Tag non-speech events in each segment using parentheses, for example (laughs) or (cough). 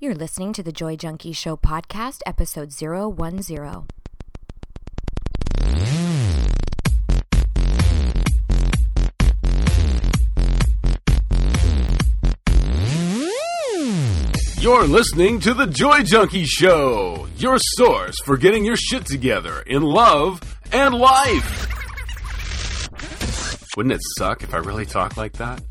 You're listening to the Joy Junkie Show podcast, episode 010. You're listening to the Joy Junkie Show, your source for getting your shit together in love and life. Wouldn't it suck if I really talked like that?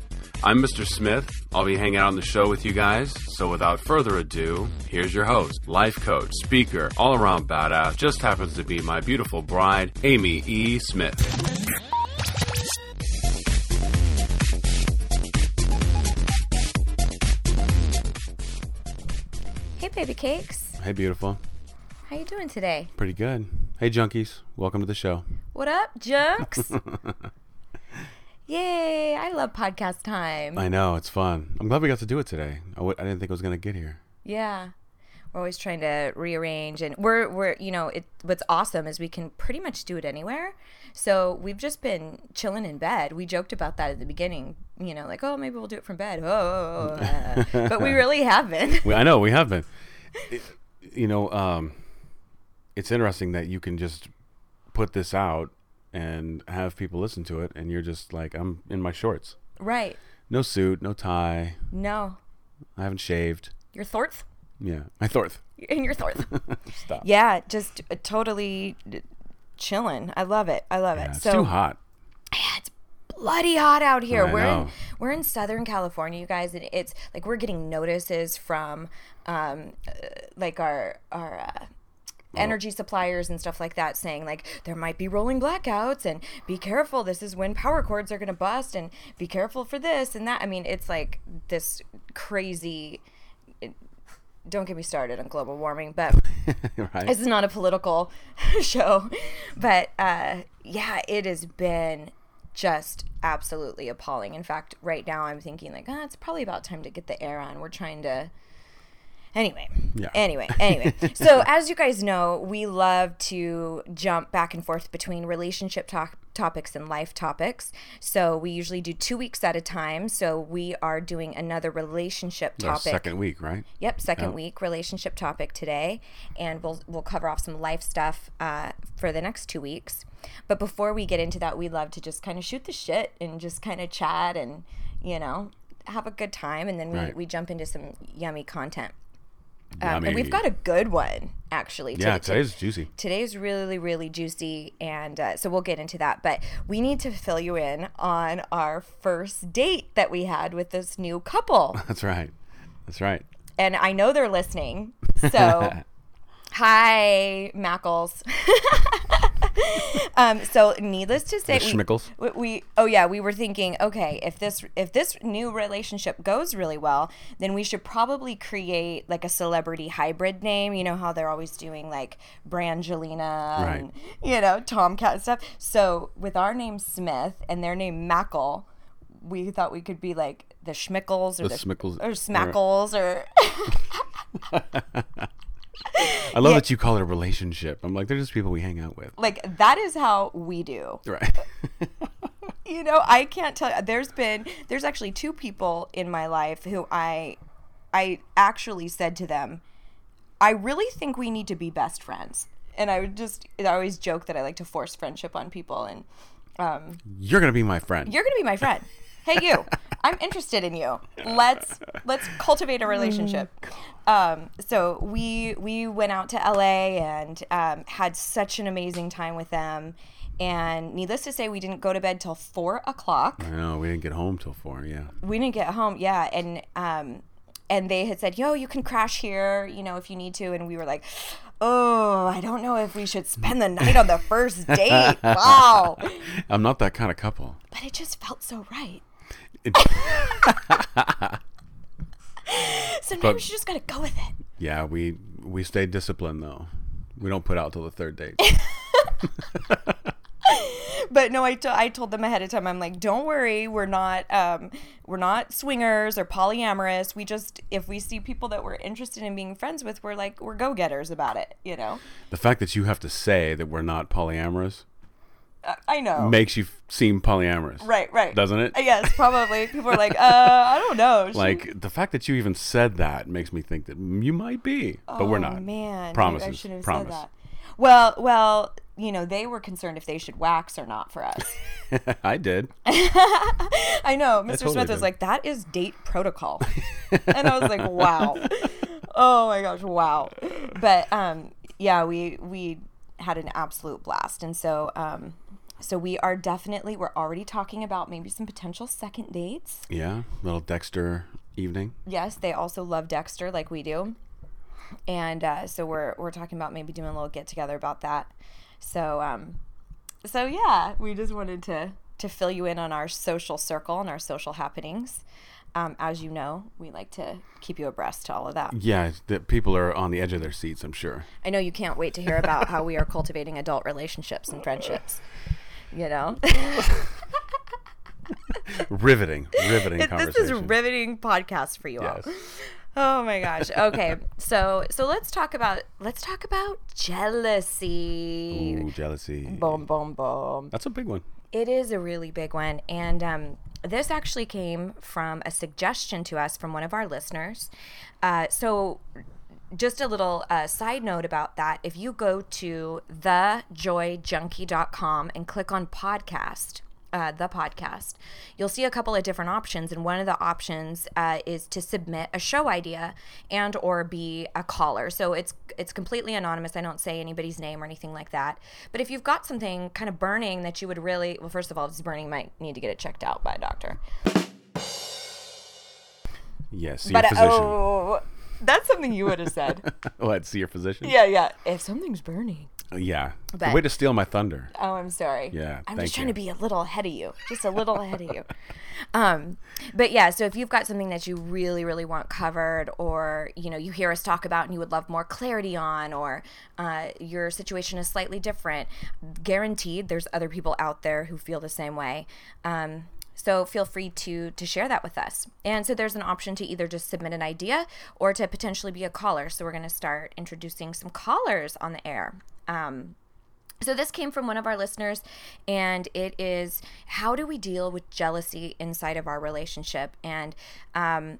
I'm Mr. Smith. I'll be hanging out on the show with you guys. So without further ado, here's your host, life coach, speaker, all around badass, just happens to be my beautiful bride, Amy E. Smith. Hey, baby cakes. Hey, beautiful. How you doing today? Pretty good. Hey, junkies. Welcome to the show. What up, junks? (laughs) Yay! I love podcast time. I know, it's fun. I'm glad we got to do it today. I w- I didn't think I was going to get here. Yeah. We're always trying to rearrange and we're we're you know, it what's awesome is we can pretty much do it anywhere. So we've just been chilling in bed. We joked about that at the beginning, you know, like, oh maybe we'll do it from bed. Oh, uh, (laughs) but we really haven't. (laughs) I know we have been. It- you know, um, it's interesting that you can just put this out and have people listen to it, and you're just like, I'm in my shorts, right. no suit, no tie. No. I haven't shaved. You're Thorth? Yeah, my thorth. In your Thorth. (laughs) Stop. yeah, just uh, totally chilling. I love it. I love Yeah, it. it's so too hot. Yeah, it's bloody hot out here. I we're in we're in Southern California, you guys, and it's like we're getting notices from um uh, like our our uh, energy suppliers and stuff like that saying like there might be rolling blackouts and be careful this is when power cords are going to bust and be careful for this and that i mean it's like this crazy don't get me started on global warming but (laughs) right? this is not a political (laughs) show, but uh, yeah, it has been just absolutely appalling. In fact, right now I'm thinking like, ah, it's probably about time to get the air on. We're trying to. Anyway, Yeah. anyway, anyway. (laughs) so, as you guys know, we love to jump back and forth between relationship talk- topics and life topics. So, we usually do two weeks at a time. So, we are doing another relationship topic. second week, right? Yep, second Yep. week relationship topic today, and we'll we'll cover off some life stuff uh, for the next two weeks. But before we get into that, we love to just kind of shoot the shit and just kind of chat and you know have a good time, and then we, Right. we jump into some yummy content. Um, and we've got a good one actually. Yeah, to- to- today's juicy. Today's really, really juicy, and uh, so we'll get into that. But we need to fill you in on our first date that we had with this new couple (laughs) That's right. That's right. and I know they're listening. (laughs) So, hi, Mackles. (laughs) (laughs) um, so, needless to say, we, we, we oh yeah, we were thinking, okay, if this if this new relationship goes really well, then we should probably create like a celebrity hybrid name. You know how they're always doing like Brangelina Right. and you know TomKat stuff. So, with our name Smith and their name Mackle. We thought we could be like the Schmickles or The the, Smickles- or Smackles or (laughs) (laughs) I love that you call it a relationship. I'm like, they're just people we hang out with. like that is how we do Right. (laughs) you know i can't tell you. there's been there's actually two people in my life who i i actually said to them i really think we need to be best friends and i would just i always joke that i like to force friendship on people and um, You're gonna be my friend. you're gonna be my friend hey you. I'm interested in you. Let's let's cultivate a relationship. Um, so we we went out to la and um, had such an amazing time with them. And needless to say we didn't go to bed till four o'clock. I know we didn't get home till four. Yeah. we didn't get home yeah. And um and they had said yo you can crash here you know if you need to. And we were like oh i don't know if we should spend the night on the first date. (laughs) Wow. I'm not that kind of couple. but it just felt so right It- sometimes you just gotta go with it yeah, we we stay disciplined though. We don't put out till the third date. (laughs) but no I, t- I told them ahead of time i'm like don't worry we're not um, we're not swingers or polyamorous we just if we see people that we're interested in being friends with we're like we're go-getters about it you know the fact that you have to say that we're not polyamorous I know. makes you seem polyamorous. right, right. Doesn't it? Uh, Yes, probably. People are like, uh, I don't know. She- Like the fact that you even said that makes me think that you might be, but we're Oh, not. Man, Promises. I should have Promise. said that. Well, well, you know, they were concerned if they should wax or not for us. (laughs) I did. (laughs) I know. Mr. totally Smith was did. like, that is date protocol. (laughs) and I was like, wow. Oh my gosh, wow. But um yeah, we we had an absolute blast. And so um so we are definitely we're already talking about maybe some potential second dates. Yeah, little Dexter evening. Yes, they also love Dexter like we do. And uh, so we're we're talking about maybe doing a little get together about that. So um so yeah, we just wanted to to fill you in on our social circle and our social happenings. Um, as you know, we like to keep you abreast to all of that. Yeah, that people are on the edge of their seats. I'm sure. I know you can't wait to hear about how we are cultivating adult relationships and friendships. You know, (laughs) Riveting, riveting this conversation. is riveting podcast for you all. (laughs) Oh my gosh. Okay. so so let's talk about let's talk about jealousy. Ooh, jealousy. Boom boom boom. That's a big one. It is a really big one. And um, this actually came from a suggestion to us from one of our listeners. Uh, so, just a little uh, side note about that if you go to thejoyjunkie.com and click on podcast, uh, the podcast, you'll see a couple of different options, and one of the options uh, is to submit a show idea and or be a caller. So it's it's completely anonymous. I don't say anybody's name or anything like that. But if you've got something kind of burning that you would really well, first of all, if it's burning, you might need to get it checked out by a doctor. Yes, see But your physician. oh, that's something you would have said. (laughs) What? See your physician? yeah, yeah. If something's burning. Yeah. But- Way to steal my thunder. Oh, I'm sorry. Yeah, I'm just trying you. to be a little ahead of you, just a little ahead of you. (laughs) Um, but yeah, so if you've got something that you really, really want covered, or you know, you hear us talk about and you would love more clarity on, or uh, your situation is slightly different, guaranteed, there's other people out there who feel the same way. Um, so feel free to to share that with us. And so there's an option to either just submit an idea or to potentially be a caller. So we're going to start introducing some callers on the air. Um, so this came from one of our listeners, and it is how do we deal with jealousy inside of our relationship? And um,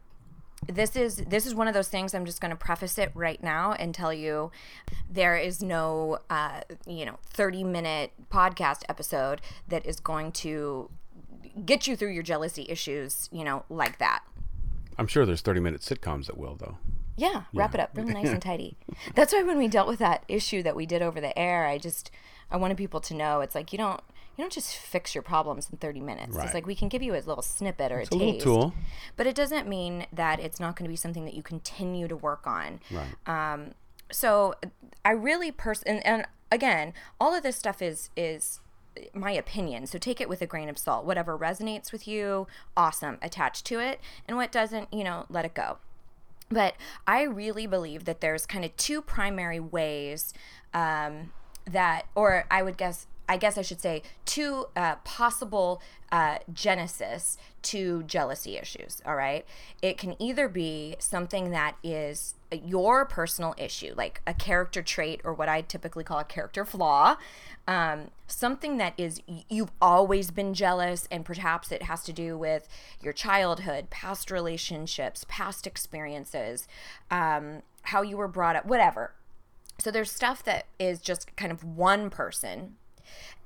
this is this is one of those things. I'm just going to preface it right now and tell you there is no uh, you know 30 minute podcast episode that is going to get you through your jealousy issues. You know like that. I'm sure there's 30 minute sitcoms that will, though. Yeah, wrap it up real nice and tidy. (laughs) That's why when we dealt with that issue that we did over the air, I just I wanted people to know it's like you don't you don't just fix your problems in 30 minutes. Right. It's like we can give you a little snippet or It's a a taste. little tool. But it doesn't mean that it's not going to be something that you continue to work on. Right. Um, So I really pers and, and again, all of this stuff is is my opinion. So take it with a grain of salt. Whatever resonates with you, awesome, attach to it, and what doesn't, you know, let it go. But I really believe that there's kind of two primary ways um, that, or I would guess, I guess I should say, two uh, possible uh, genesis to jealousy issues. All right. It can either be something that is your personal issue, like a character trait or what I typically call a character flaw, um, something that is you've always been jealous, and perhaps it has to do with your childhood, past relationships, past experiences, um, how you were brought up, whatever. So there's stuff that is just kind of one person.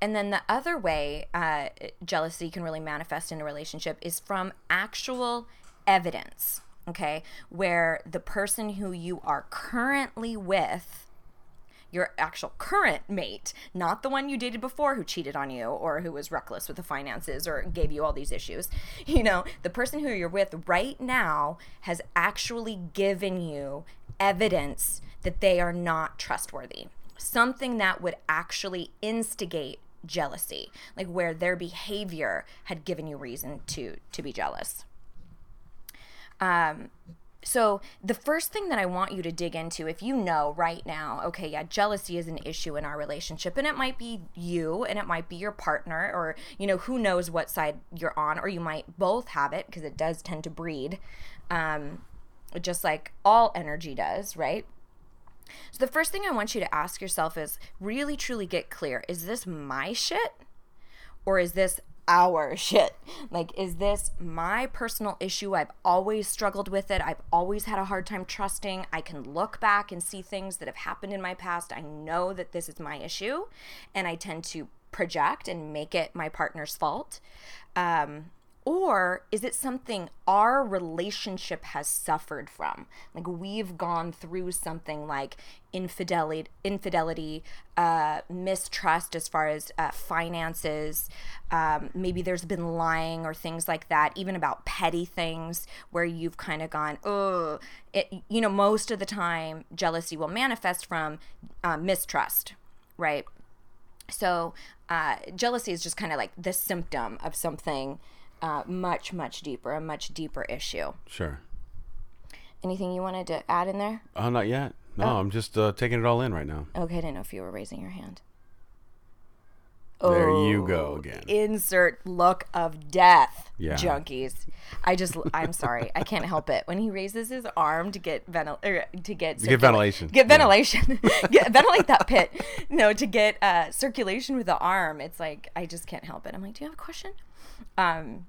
And then the other way uh, jealousy can really manifest in a relationship is from actual evidence, okay? Where the person who you are currently with, your actual current mate, not the one you dated before who cheated on you or who was reckless with the finances or gave you all these issues, (laughs) you know, the person who you're with right now has actually given you evidence that they are not trustworthy. Something that would actually instigate jealousy, like where their behavior had given you reason to to be jealous. Um so the first thing that I want you to dig into if you know right now, okay, yeah, jealousy is an issue in our relationship and it might be you and it might be your partner or you know who knows what side you're on or you might both have it because it does tend to breed um just like all energy does, right? So the first thing I want you to ask yourself is really truly get clear, is this my shit or is this our (laughs) shit? Like, is this my personal issue? I've always struggled with it. I've always had a hard time trusting. I can look back and see things that have happened in my past. I know that this is my issue, and I tend to project and make it my partner's fault. Um, or is it something our relationship has suffered from? Like we've gone through something like infidelity infidelity uh, mistrust as far as uh, finances. Um, maybe there's been lying or things like that even about petty things where you've kind of gone oh you know most of the time jealousy will manifest from uh, mistrust right? So uh, jealousy is just kind of like the symptom of something uh, much, much deeper, a much deeper issue. Sure. Anything you wanted to add in there? Oh, not yet. No, oh. I'm just uh, taking it all in right now. Okay, I didn't know if you were raising your hand. There oh, you go again. Insert look of death, yeah. junkies. I just, I'm sorry, I can't help it. When he raises his arm to get ventil, er, to get get ventilation, get ventilation, yeah. (laughs) get, ventilate that pit. No, to get uh, circulation with the arm. It's like I just can't help it. I'm like, do you have a question? Um,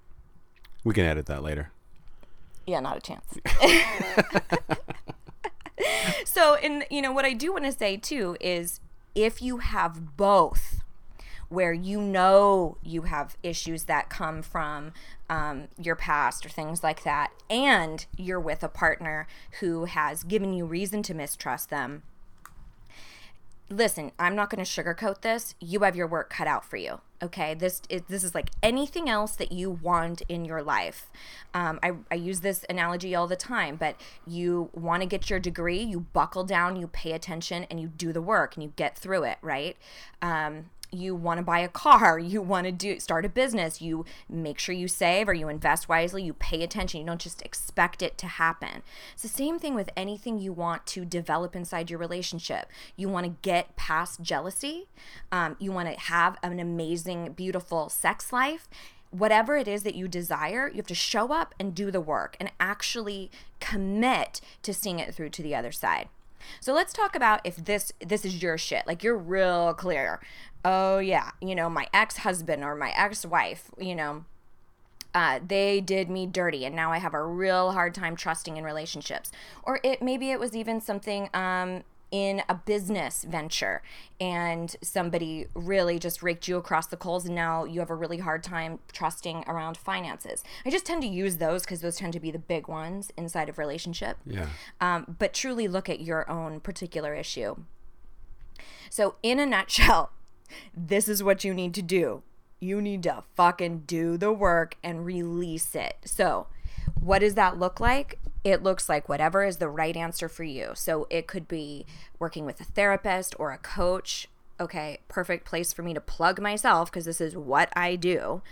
we can edit that later. Yeah, not a chance. (laughs) so, and you know what I do want to say too is if you have both where you know you have issues that come from um, your past or things like that, and you're with a partner who has given you reason to mistrust them, listen, I'm not going to sugarcoat this. You have your work cut out for you. Okay, this is this is like anything else that you want in your life. Um, I, I use this analogy all the time, but you want to get your degree, you buckle down, you pay attention, and you do the work, and you get through it, right? Um, you want to buy a car, you want to do start a business, you make sure you save or you invest wisely, you pay attention, you don't just expect it to happen. It's the same thing with anything you want to develop inside your relationship. You want to get past jealousy, um, you want to have an amazing, beautiful sex life whatever it is that you desire, you have to show up and do the work and actually commit to seeing it through to the other side. So let's talk about if this this is your shit. Like you're real clear. Oh yeah, you know, my ex-husband or my ex-wife, you know, uh, they did me dirty and now I have a real hard time trusting in relationships. Or it maybe it was even something um, in a business venture and somebody really just raked you across the coals and now you have a really hard time trusting around finances. I just tend to use those because those tend to be the big ones inside of relationship. Yeah. Um, but truly look at your own particular issue. So in a nutshell (laughs) this is what you need to do. You need to fucking do the work and release it. So what does that look like? It looks like whatever is the right answer for you. So it could be working with a therapist or a coach. Okay, perfect place for me to plug myself because this is what I do.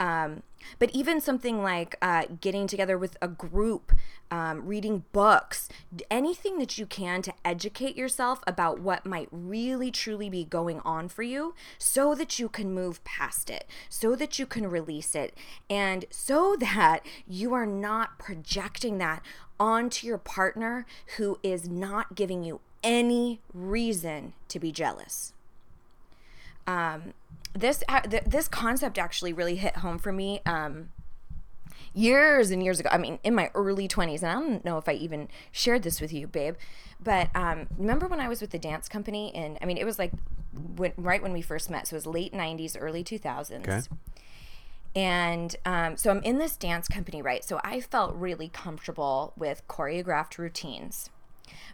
Um, but even something like uh, getting together with a group, um, reading books, anything that you can to educate yourself about what might really truly be going on for you so that you can move past it, so that you can release it, and so (laughs) that you are not projecting that onto your partner who is not giving you any reason to be jealous. Um, this th- this concept actually really hit home for me um, years and years ago. I mean, in my early 20s, and I don't know if I even shared this with you, babe. But um, remember when I was with the dance company, and I mean, it was like when, right when we first met, so it was late 90s, early 2000s. Okay. And um, so I'm in this dance company, right? So I felt really comfortable with choreographed routines.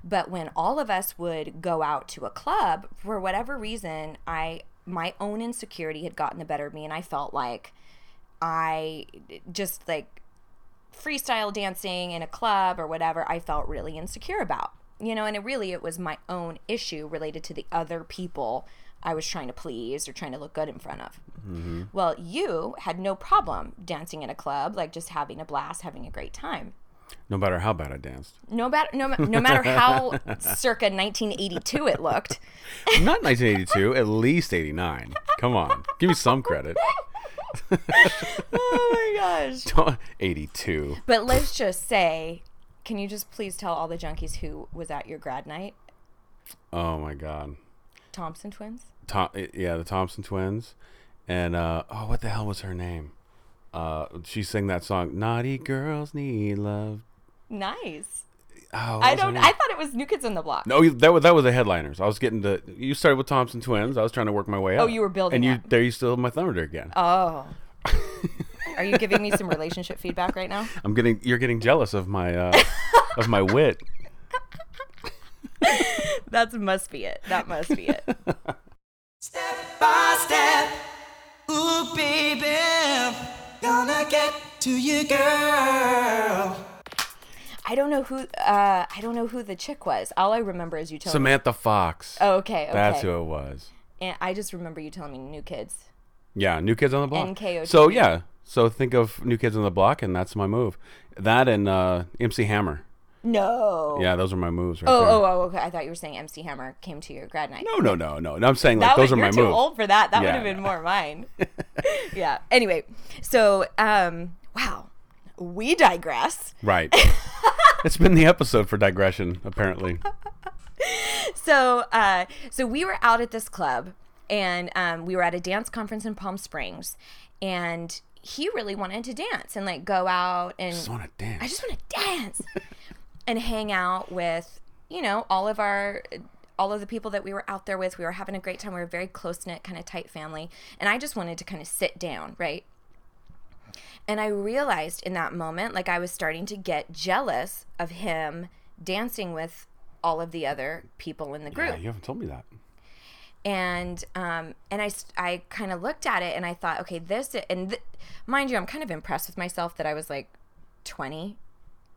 But when all of us would go out to a club, for whatever reason, I my own insecurity had gotten the better of me and I felt like I just like freestyle dancing in a club or whatever I felt really insecure about. You know, and it really it was my own issue related to the other people I was trying to please or trying to look good in front of. Mm-hmm. Well, you had no problem dancing in a club, like just having a blast, having a great time. No matter how bad I danced. No matter no, no matter how (laughs) circa 1982 it looked. Not 1982, at least 89. Come on, give me some credit. oh my gosh. (laughs) 82. But let's just say, can you just please tell all the junkies who was at your grad night? Oh my god. Thompson twins? Tom, yeah, the Thompson twins and uh, oh, what the hell was her name? Uh, she sang that song, "Naughty Girls Need Love." Nice. Oh, I don't. I thought it was New Kids on the Block. No, that was that was the headliners. I was getting to. You started with Thompson Twins. I was trying to work my way up. Oh, you were building And you up. there. You still have my thunder again. Oh. (laughs) Are you giving me some relationship feedback right now? I'm getting. You're getting jealous of my uh, of my wit. (laughs) That must be it. That must be it. Step by step, ooh baby, gonna get to you, girl. I don't know who. Uh, I don't know who the chick was. All I remember is you telling me. Samantha Fox. Oh, okay. Okay. That's who it was. And I just remember you telling me New Kids. Yeah, New Kids on the Block. NKOTB. So yeah, so think of New Kids on the Block, and that's my move. That and uh, MC Hammer. No. Yeah, those are my moves right Oh, there. oh, oh, okay. I thought you were saying MC Hammer came to your grad night. No, no, no, no. no I'm saying like that those would, are my you're too moves. old for that. That would have been yeah. more mine. (laughs) yeah. Anyway, so um, wow, we digress. Right. (laughs) it's been the episode for digression, apparently. (laughs) so uh so we were out at this club and um we were at a dance conference in Palm Springs and he really wanted to dance and like go out and I just want to dance. I just want to dance and hang out with, you know, all of our all of the people that we were out there with. We were having a great time. We were a very close knit, kind of tight family. And I just wanted to kind of sit down, right? And I realized in that moment, like I was starting to get jealous of him dancing with all of the other people in the group yeah, you haven't told me that. and um and I s- I kind of looked at it and I thought okay this and th- mind you I'm kind of impressed with myself that I was like 20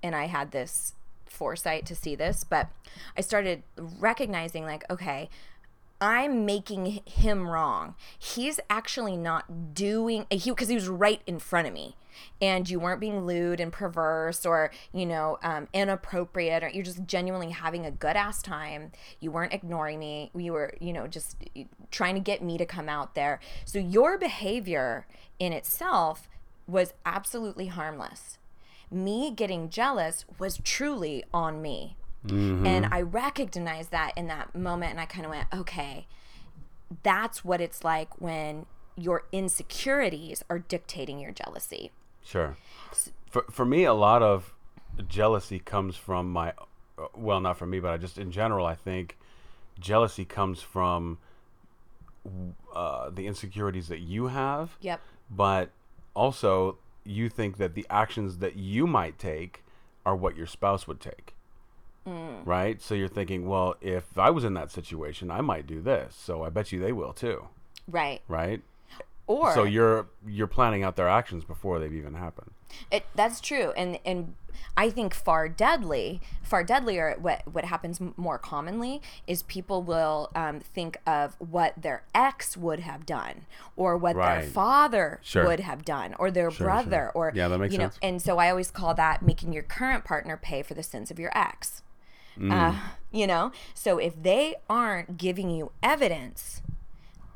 and I had this foresight to see this but I started recognizing like okay I'm making him wrong. He's actually not doing he because he was right in front of me, and you weren't being lewd and perverse or you know um, inappropriate, or you're just genuinely having a good ass time. You weren't ignoring me. You were you know just trying to get me to come out there. So your behavior in itself was absolutely harmless. Me getting jealous was truly on me. And I recognized that in that moment, and I kind of went, okay, that's what it's like when your insecurities are dictating your jealousy. Sure. For for me, a lot of jealousy comes from my, uh, well, not from me, but I just in general, I think jealousy comes from uh, the insecurities that you have. Yep. But also, you think that the actions that you might take are what your spouse would take. Mm. Right? So you're thinking, well, if I was in that situation, I might do this. So I bet you they will too. Right. Right? Or So you're you're planning out their actions before they've even happened. It, that's true, and and I think far deadly, far deadlier. What what happens more commonly is people will um, think of what their ex would have done, or what Right. their father Sure. would have done, or their Sure, brother, sure. or Yeah, that makes you know. sense. And so I always call that making your current partner pay for the sins of your ex. Mm. Uh, you know, so if they aren't giving you evidence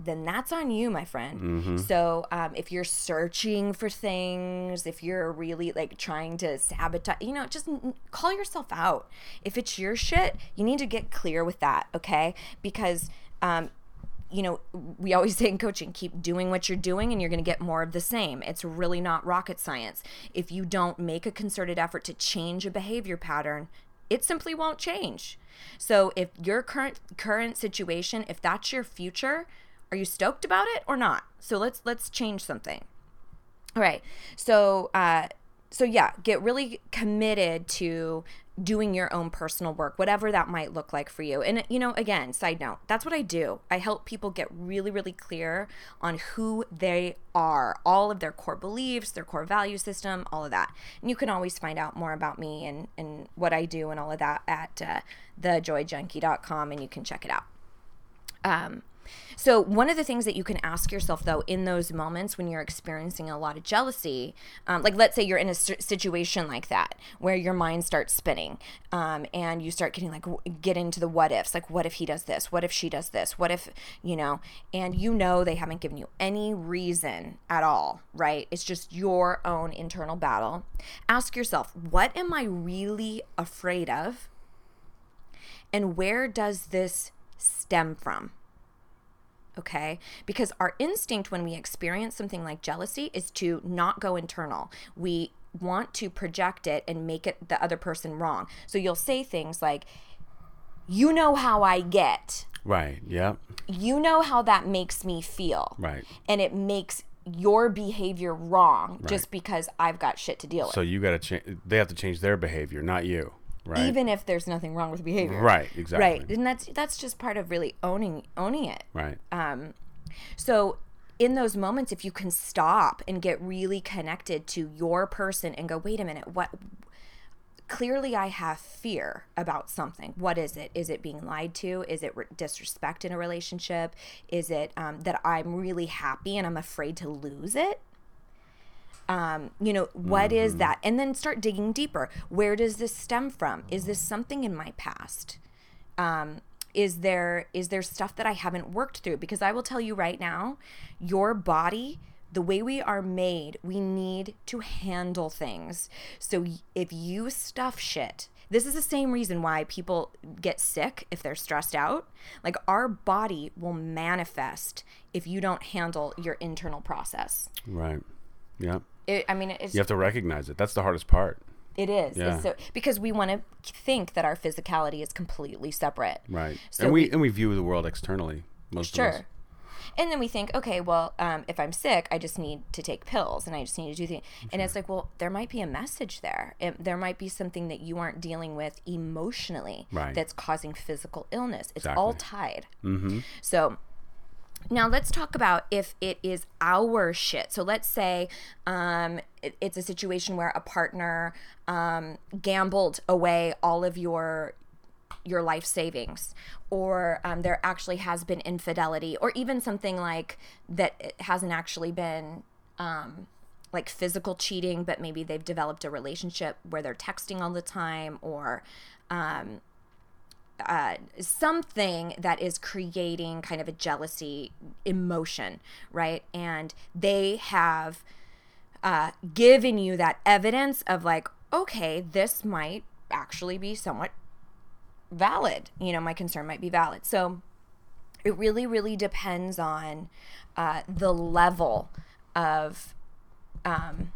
then that's on you, my friend. Mm-hmm. So um, if you're searching for things, if you're really like trying to sabotage, you know, just n- call yourself out. If it's your shit, you need to get clear with that, okay? Because, um, you know, we always (laughs) say in coaching, keep doing what you're doing and you're going to get more of the same. It's really not rocket science. If you don't make a concerted effort to change a behavior pattern, it simply won't change. So if your current current situation, if that's your future, are you stoked about it or not? So let's let's change something. All right. So uh so yeah, get really committed to doing your own personal work, whatever that might look like for you. And you know, again, side note, that's what I do. I help people get really really clear on who they are, all of their core beliefs, their core value system, all of that. And you can always find out more about me and and what I do and all of that at uh, thejoyjunkie.com and you can check it out. Um, so, one of the things that you can ask yourself, though, in those moments when you're experiencing a lot of jealousy, um, like let's say you're in a situation like that where your mind starts spinning um, and you start getting like, get into the what ifs like, what if he does this? What if she does this? What if, you know, and you know they haven't given you any reason at all, right? It's just your own internal battle. Ask yourself, what am I really afraid of? And where does this stem from? Okay? Because our instinct when we experience something like jealousy is to not go internal. We want to project it and make it the other person wrong. So you'll say things like, You know how I get. Right. Yep. You know how that makes me feel. Right. And it makes your behavior wrong just because I've got shit to deal with. So you got to change. They have to change their behavior, not you. Right. Even if there's nothing wrong with the behavior. Right, exactly. Right. And that's that's just part of really owning owning it. right. Um, so in those moments, if you can stop and get really connected to your person and go, wait a minute, what? Clearly, I have fear about something. What is it? Is it being lied to? Is it re- disrespect in a relationship? Is it um, that I'm really happy and I'm afraid to lose it? Um, you know, what is that? And then start digging deeper. Where does this stem from? Is this something in my past? Um, is there is there stuff that I haven't worked through? Because I will tell you right now, your body, the way we are made, we need to handle things. So if you stuff shit, this is the same reason why people get sick if they're stressed out. Like our body will manifest if you don't handle your internal process. Right. Yep. It, I mean, it's You have to recognize it. That's the hardest part. it is Yeah. So because we want to think that our physicality is completely separate. Right. So and we, we- and we view the world externally. Most of us. Sure. And then we think, okay, well, um, if I'm sick, I just need to take pills and I just need to do things. And it's like, well, there might be a message there. It, there might be something that you aren't dealing with emotionally Right. that's causing physical illness. It's all tied. Mm-hmm. So now let's talk about if it is our shit. So let's say um, it- it's a situation where a partner um, gambled away all of your your life savings or um, there actually has been infidelity or even something like that it hasn't actually been um, like physical cheating but maybe they've developed a relationship where they're texting all the time or um, uh, something that is creating kind of a jealousy emotion right and they have uh, given you that evidence of like okay this might actually be somewhat valid. You know, my concern might be valid. So it really, really depends on uh, the level of um,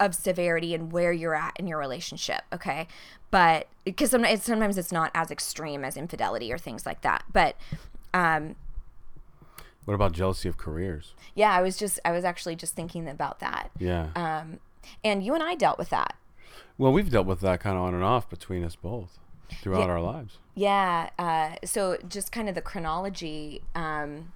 of severity and where you're at in your relationship. Okay, but because sometimes sometimes it's not as extreme as infidelity or things like that. But um, What about jealousy of careers? yeah, I was just I was actually just thinking about that. Yeah. Um, and you and I dealt with that. well, we've dealt with that kind of on and off between us both throughout Yeah. our lives. Yeah. Uh, so just kind of the chronology. Um,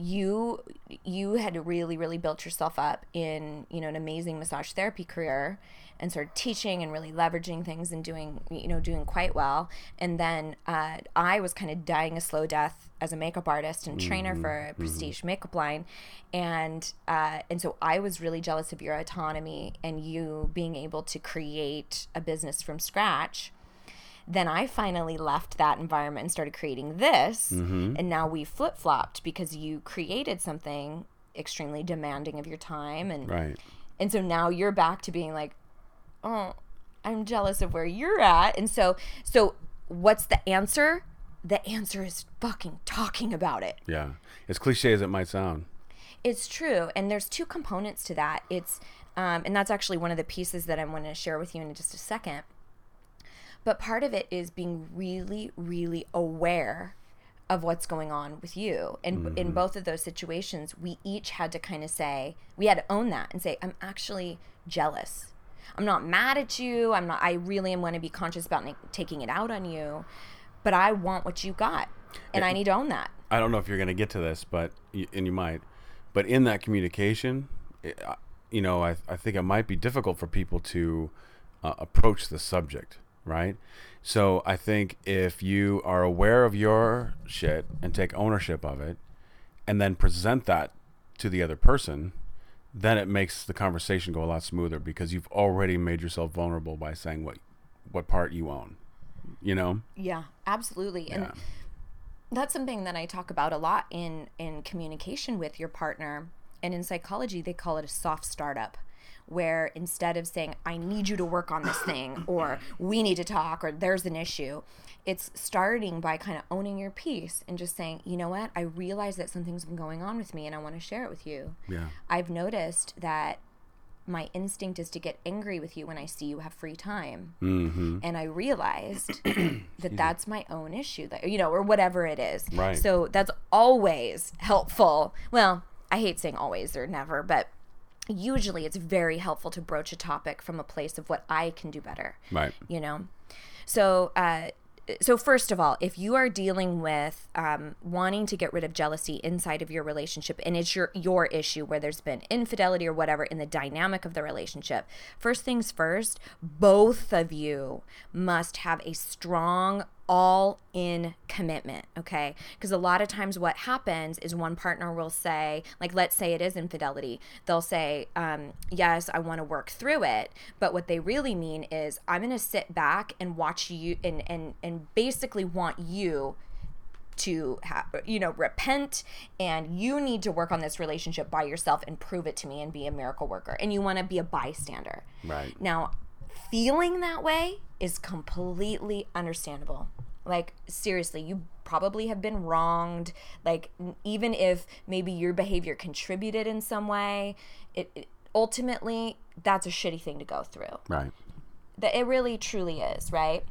you you had really really built yourself up in you know an amazing massage therapy career and started teaching and really leveraging things and doing you know doing quite well. And then uh, i was kind of dying a slow death as a makeup artist and trainer for a prestige makeup line. And uh, and so i was really jealous of your autonomy and you being able to create a business from scratch then I finally left that environment and started creating this. Mm-hmm. And now we flip flopped because you created something extremely demanding of your time. And, Right. and so now you're back to being like, oh, I'm jealous of where you're at. And so, so what's the answer? The answer is fucking talking about it. Yeah. As cliche as it might sound. It's true, and there's two components to that. It's, um, and that's actually one of the pieces that I'm going to share with you in just a second. But part of it is being really, really aware of what's going on with you. And in both of those situations, we each had to kind of say, we had to own that and say, I'm actually jealous. I'm not mad at you. I'm not, I really am going to be conscious about na- taking it out on you, but I want what you got. And I need to own that. I don't know if you're going to get to this, but and you might, but in that communication, it, you know, I I think it might be difficult for people to uh, approach the subject, right? So I think if you are aware of your shit and take ownership of it, and then present that to the other person, then it makes the conversation go a lot smoother because you've already made yourself vulnerable by saying what what part you own. You know? Yeah, absolutely. And Yeah. that's something that I talk about a lot in in communication with your partner. And in psychology, they call it a soft startup. Where instead of saying, I need you to work on this thing, (coughs) or we need to talk, or there's an issue, it's starting by kind of owning your piece and just saying, you know what, I realize that something's been going on with me and I want to share it with you. Yeah. I've noticed that my instinct is to get angry with you when I see you have free time. Mm-hmm. And I realized (coughs) that that's my own issue, that, you know, or whatever it is. Right. So that's always helpful. Well, I hate saying always or never, but usually it's very helpful to broach a topic from a place of what I can do better Right. you know so uh so first of all if you are dealing with um, wanting to get rid of jealousy inside of your relationship and it's your your issue where there's been infidelity or whatever in the dynamic of the relationship first things first both of you must have a strong all in commitment, okay? Because a lot of times what happens is one partner will say, like, let's say it is infidelity, they'll say, um, Yes, I want to work through it. But what they really mean is, I'm going to sit back and watch you and, and, and basically want you to have you know repent and you need to work on this relationship by yourself and prove it to me and be a miracle worker and you want to be a bystander Right. now feeling that way is completely understandable. Like seriously you probably have been wronged. Like even if maybe your behavior contributed in some way it, it ultimately that's a shitty thing to go through. Right. that it really truly is right?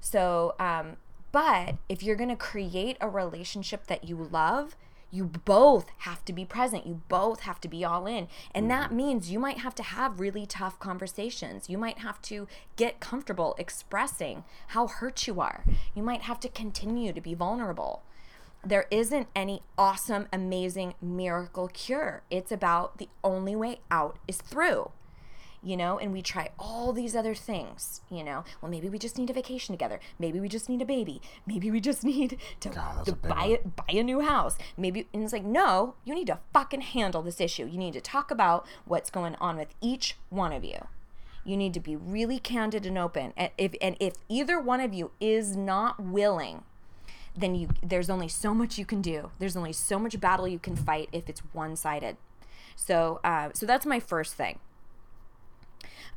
So um but if you're going to create a relationship that you love you both have to be present. You both have to be all in. And mm-hmm. that means you might have to have really tough conversations. You might have to get comfortable expressing how hurt you are. You might have to continue to be vulnerable. There isn't any awesome amazing miracle cure. It's about the only way out is through you know, and we try all these other things, you know. Well, maybe we just need a vacation together. Maybe we just need a baby. Maybe we just (laughs) need to, that's to buy it, buy a new house. Maybe and it's like, no, you need to fucking handle this issue. You need to talk about what's going on with each one of you. You need to be really candid and open. And if and if either one of you is not willing, then you there's only so much you can do. There's only so much battle you can fight if it's one-sided. So, uh, so that's my first thing.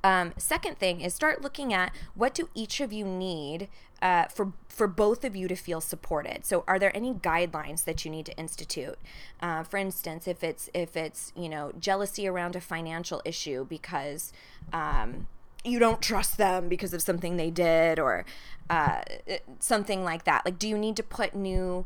Um, second thing is start looking at what do each of you need uh, for for both of you to feel supported. So, are there any guidelines that you need to institute? Uh, for instance, if it's if it's you know jealousy around a financial issue because um, you don't trust them because of something they did or uh, something like that. Like, do you need to put new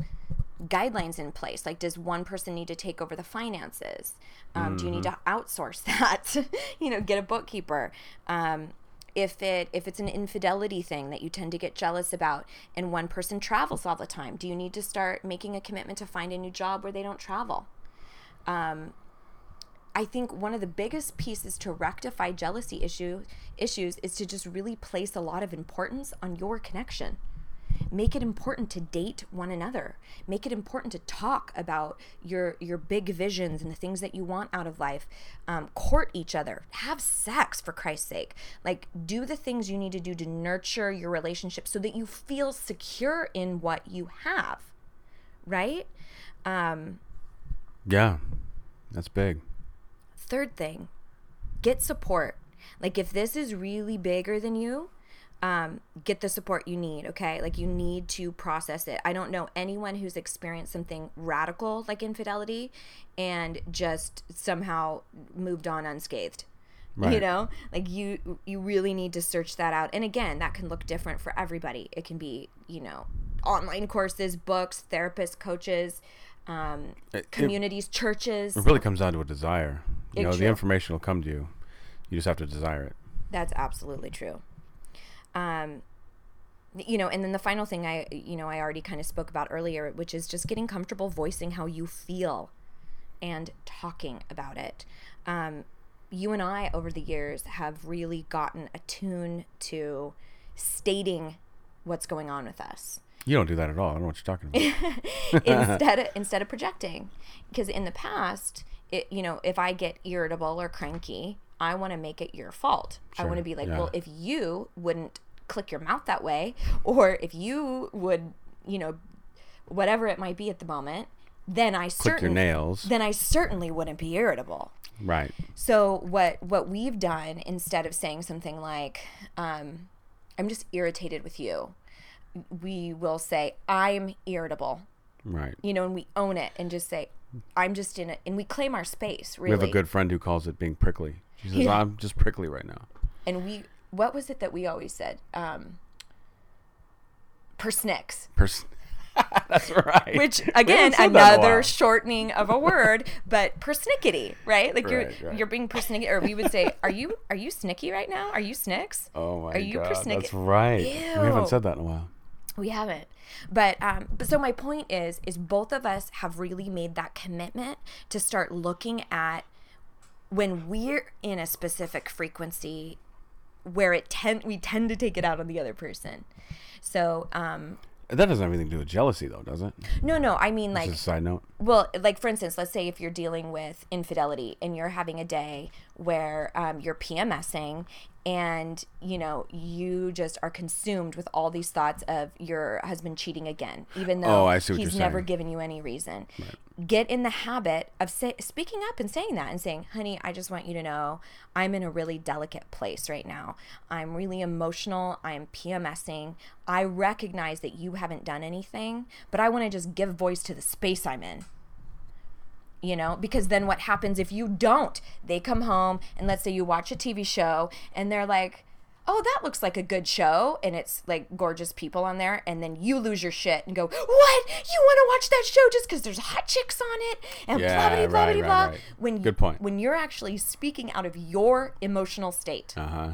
guidelines in place? Like, does one person need to take over the finances? Um, Do you need to outsource (laughs) that? you know, get a bookkeeper. Um, if it if it's an infidelity thing that you tend to get jealous about, and one person travels all the time, do you need to start making a commitment to find a new job where they don't travel? Um, I think one of the biggest pieces to rectify jealousy issue issues is to just really place a lot of importance on your connection. Make it important to date one another. Make it important to talk about your your big visions and the things that you want out of life. Um, court each other. Have sex for Christ's sake. Like do the things you need to do to nurture your relationship so that you feel secure in what you have. Right. Um, Yeah. That's big. third thing get support like if this is really bigger than you um, get the support you need okay like you need to process it i don't know anyone who's experienced something radical like infidelity and just somehow moved on unscathed you know like you you really need to search that out and again that can look different for everybody it can be you know online courses books therapists coaches um, It- it- communities churches It really comes down to a desire. You It know, the information will come to you. You just have to desire it. That's absolutely true. Um, you know, and then the final thing I, you know, I already kind of spoke about earlier, which is just getting comfortable voicing how you feel and talking about it. Um, you and I, over the years, have really gotten attuned to stating what's going on with us You don't do that at all. I don't know what you're talking about. (laughs) instead (laughs) of, instead of projecting because in the past it you know if i get irritable or cranky i want to make it your fault i want to be like yeah. well if you wouldn't click your mouth that way or if you would you know whatever it might be at the moment then i certainly nails. then i certainly wouldn't be irritable Right. So what what we've done instead of saying something like, um, "I'm just irritated with you," we will say, "I'm irritable," Right. you know, and we own it and just say, "I'm just in it," and we claim our space. Really, We have a good friend who calls it being prickly. She says, Yeah. "I'm just prickly right now." and we. What was it that we always said? Um, persnicks. Pers- (laughs) That's right. Which again, haven't (laughs) said that in a another shortening of a word, but persnickety, right? Like Right, you're right. you're being persnickety, or we would say, "Are you are you snicky right now? Are you snicks?" Oh my Are you god, persnickety? that's right. We haven't said that in a while. We haven't. But um but so my point is is both of us have really made that commitment to start looking at when we're in a specific frequency where it tend we tend to take it out on the other person. So um That doesn't have anything to do with jealousy, though, does it? no no, I mean like side note. well like for instance let's say if you're dealing with infidelity and you're having a day where um, you're pmsing and you know you just are consumed with all these thoughts of your husband cheating again even though Oh, I see what he's never saying. given you any reason. Get in the habit of say, speaking up and saying that and saying honey i just want you to know i'm in a really delicate place right now. I'm really emotional. I'm pmsing i recognize that you haven't done anything but i want to just give voice to the space i'm in you know because then what happens if you don't they come home and let's say you watch a tv show and they're like oh that looks like a good show and it's like gorgeous people on there and then you lose your shit and go what you want to watch that show just because there's hot chicks on it and Yeah, blah blah blah right, blah right, blah right. when Good point. when you're actually speaking out of your emotional state Uh huh.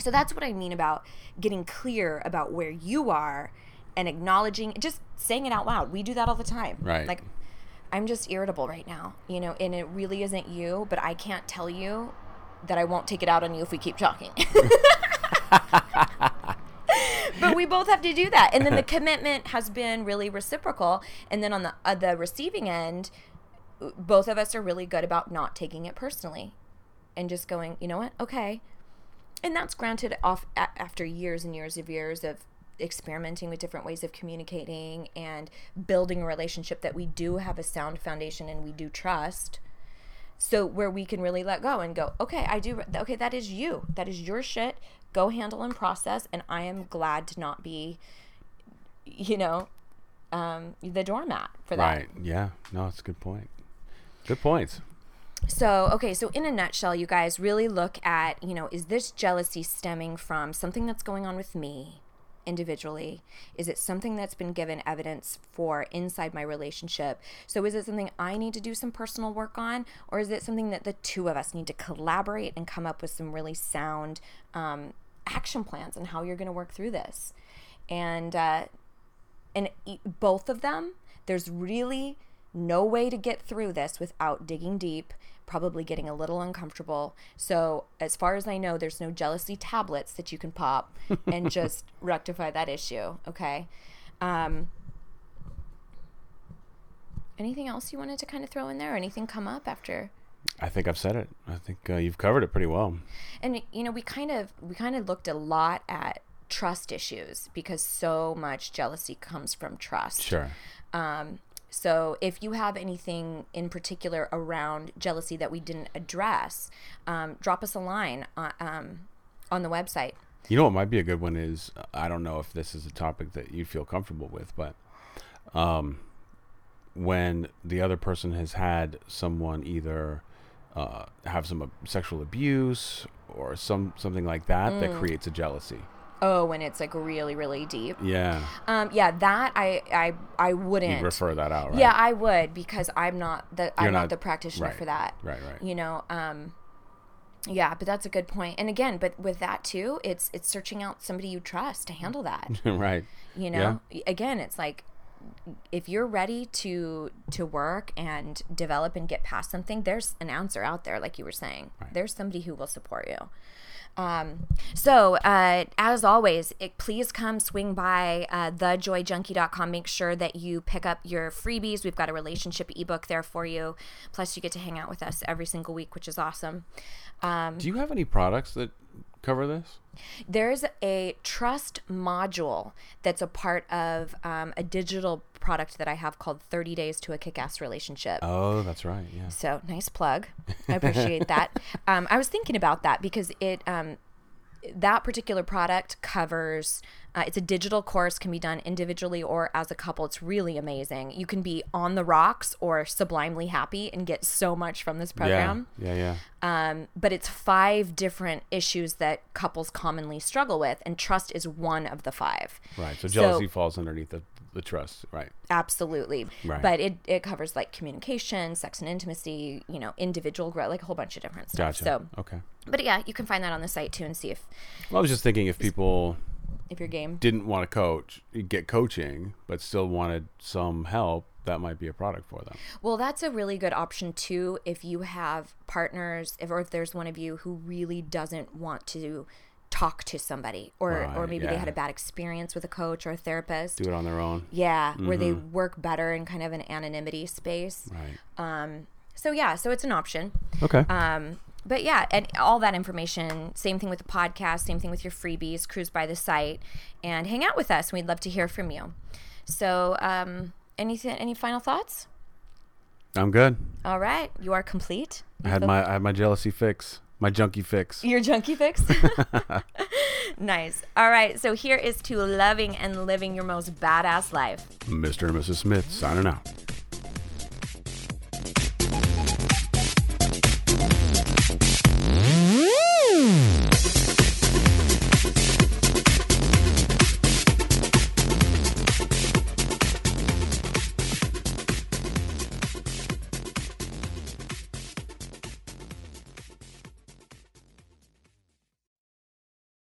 so that's what I mean about getting clear about where you are and acknowledging, just saying it out loud. We do that all the time. Right. Like, I'm just irritable right now, you know, and it really isn't you, but I can't tell you that I won't take it out on you if we keep talking. (laughs) but we both have to do that. And then the (laughs) commitment has been really reciprocal. And then on the uh, the receiving end, both of us are really good about not taking it personally and just going, you know what? Okay. And that's granted off a- after years and years of years of experimenting with different ways of communicating and building a relationship that we do have a sound foundation and we do trust. So where we can really let go and go, okay, I do. Okay, that is you. That is your shit. Go handle and process. And I am glad to not be, you know, um, the doormat for that. Right. Yeah. No, it's a good point. Good points. So, okay, so in a nutshell, you guys really look at, you know, is this jealousy stemming from something that's going on with me individually? Is it something that's been given evidence for inside my relationship? So, is it something I need to do some personal work on, or is it something that the two of us need to collaborate and come up with some really sound um, action plans on how you're going to work through this? And, uh, and both of them there's really no way to get through this without digging deep probably getting a little uncomfortable so as far as i know there's no jealousy tablets that you can pop and (laughs) just rectify that issue okay um, anything else you wanted to kind of throw in there or anything come up after I think I've said it. I think uh, you've covered it pretty well. and you know we kind of we kind of looked a lot at trust issues because so much jealousy comes from trust Sure. Um, so if you have anything in particular around jealousy that we didn't address, um, drop us a line on, um, on the website. You know what might be a good one is I don't know if this is a topic that you feel comfortable with, but um, when the other person has had someone either uh, have some uh, sexual abuse or some something like that Mm. that creates a jealousy. Oh, when it's like really, really deep. Yeah, Um, yeah, that I, I, I wouldn't. you refer that out, right? Yeah, I would because I'm not the I'm not, not- the practitioner right, for that. right, right. You know, um, yeah, but that's a good point. And again, but with that too, it's it's searching out somebody you trust to handle that. (laughs) right. you know again it's like if you're ready to to work and develop and get past something there's an answer out there like you were saying there's somebody who will support you um, so uh, as always it, please come swing by uh, thejoyjunkie.com make sure that you pick up your freebies. We've got a relationship ebook there for you. Plus you get to hang out with us every single week which is awesome. Um, Do you have any products that cover this? There's a trust module that's a part of um, a digital product that I have called 30 Days to a Kick Ass Relationship. Oh, that's right. Yeah. So nice plug. I appreciate that. (laughs) Um, I was thinking about that because it um, that particular product covers. Uh, it's a digital course, can be done individually or as a couple. It's really amazing. You can be on the rocks or sublimely happy and get so much from this program. Yeah. Yeah. Yeah. Um, but it's five different issues that couples commonly struggle with, and trust is one of the five. Right. So jealousy falls underneath the, the trust. Right. Absolutely. Right. But it, it covers like communication, sex and intimacy, you know, individual growth, like a whole bunch of different stuff. Gotcha. So, okay. but yeah, you can find that on the site too and see if Well, I was just thinking if people if your game. didn't want to coach, get coaching, but still wanted some help, that might be a product for them. Well, that's a really good option too if you have partners, if or if there's one of you who really doesn't want to talk to somebody, or or Right, maybe they had a bad experience with a coach or a therapist. Do it on their own. Yeah, where they Mm-hmm. work better in kind of an anonymity space. Right. um So yeah, so it's an option. Okay. Um, but yeah, and all that information, same thing with the podcast, same thing with your freebies, cruise by the site and hang out with us. We'd love to hear from you. So, um, anything, any final thoughts? I'm good. All right. You are complete. I had my I had my jealousy fix, my junkie fix. Your junkie fix. (laughs) nice. All right. So here is to loving and living your most badass life. Mr. and Mrs. Smith signing out.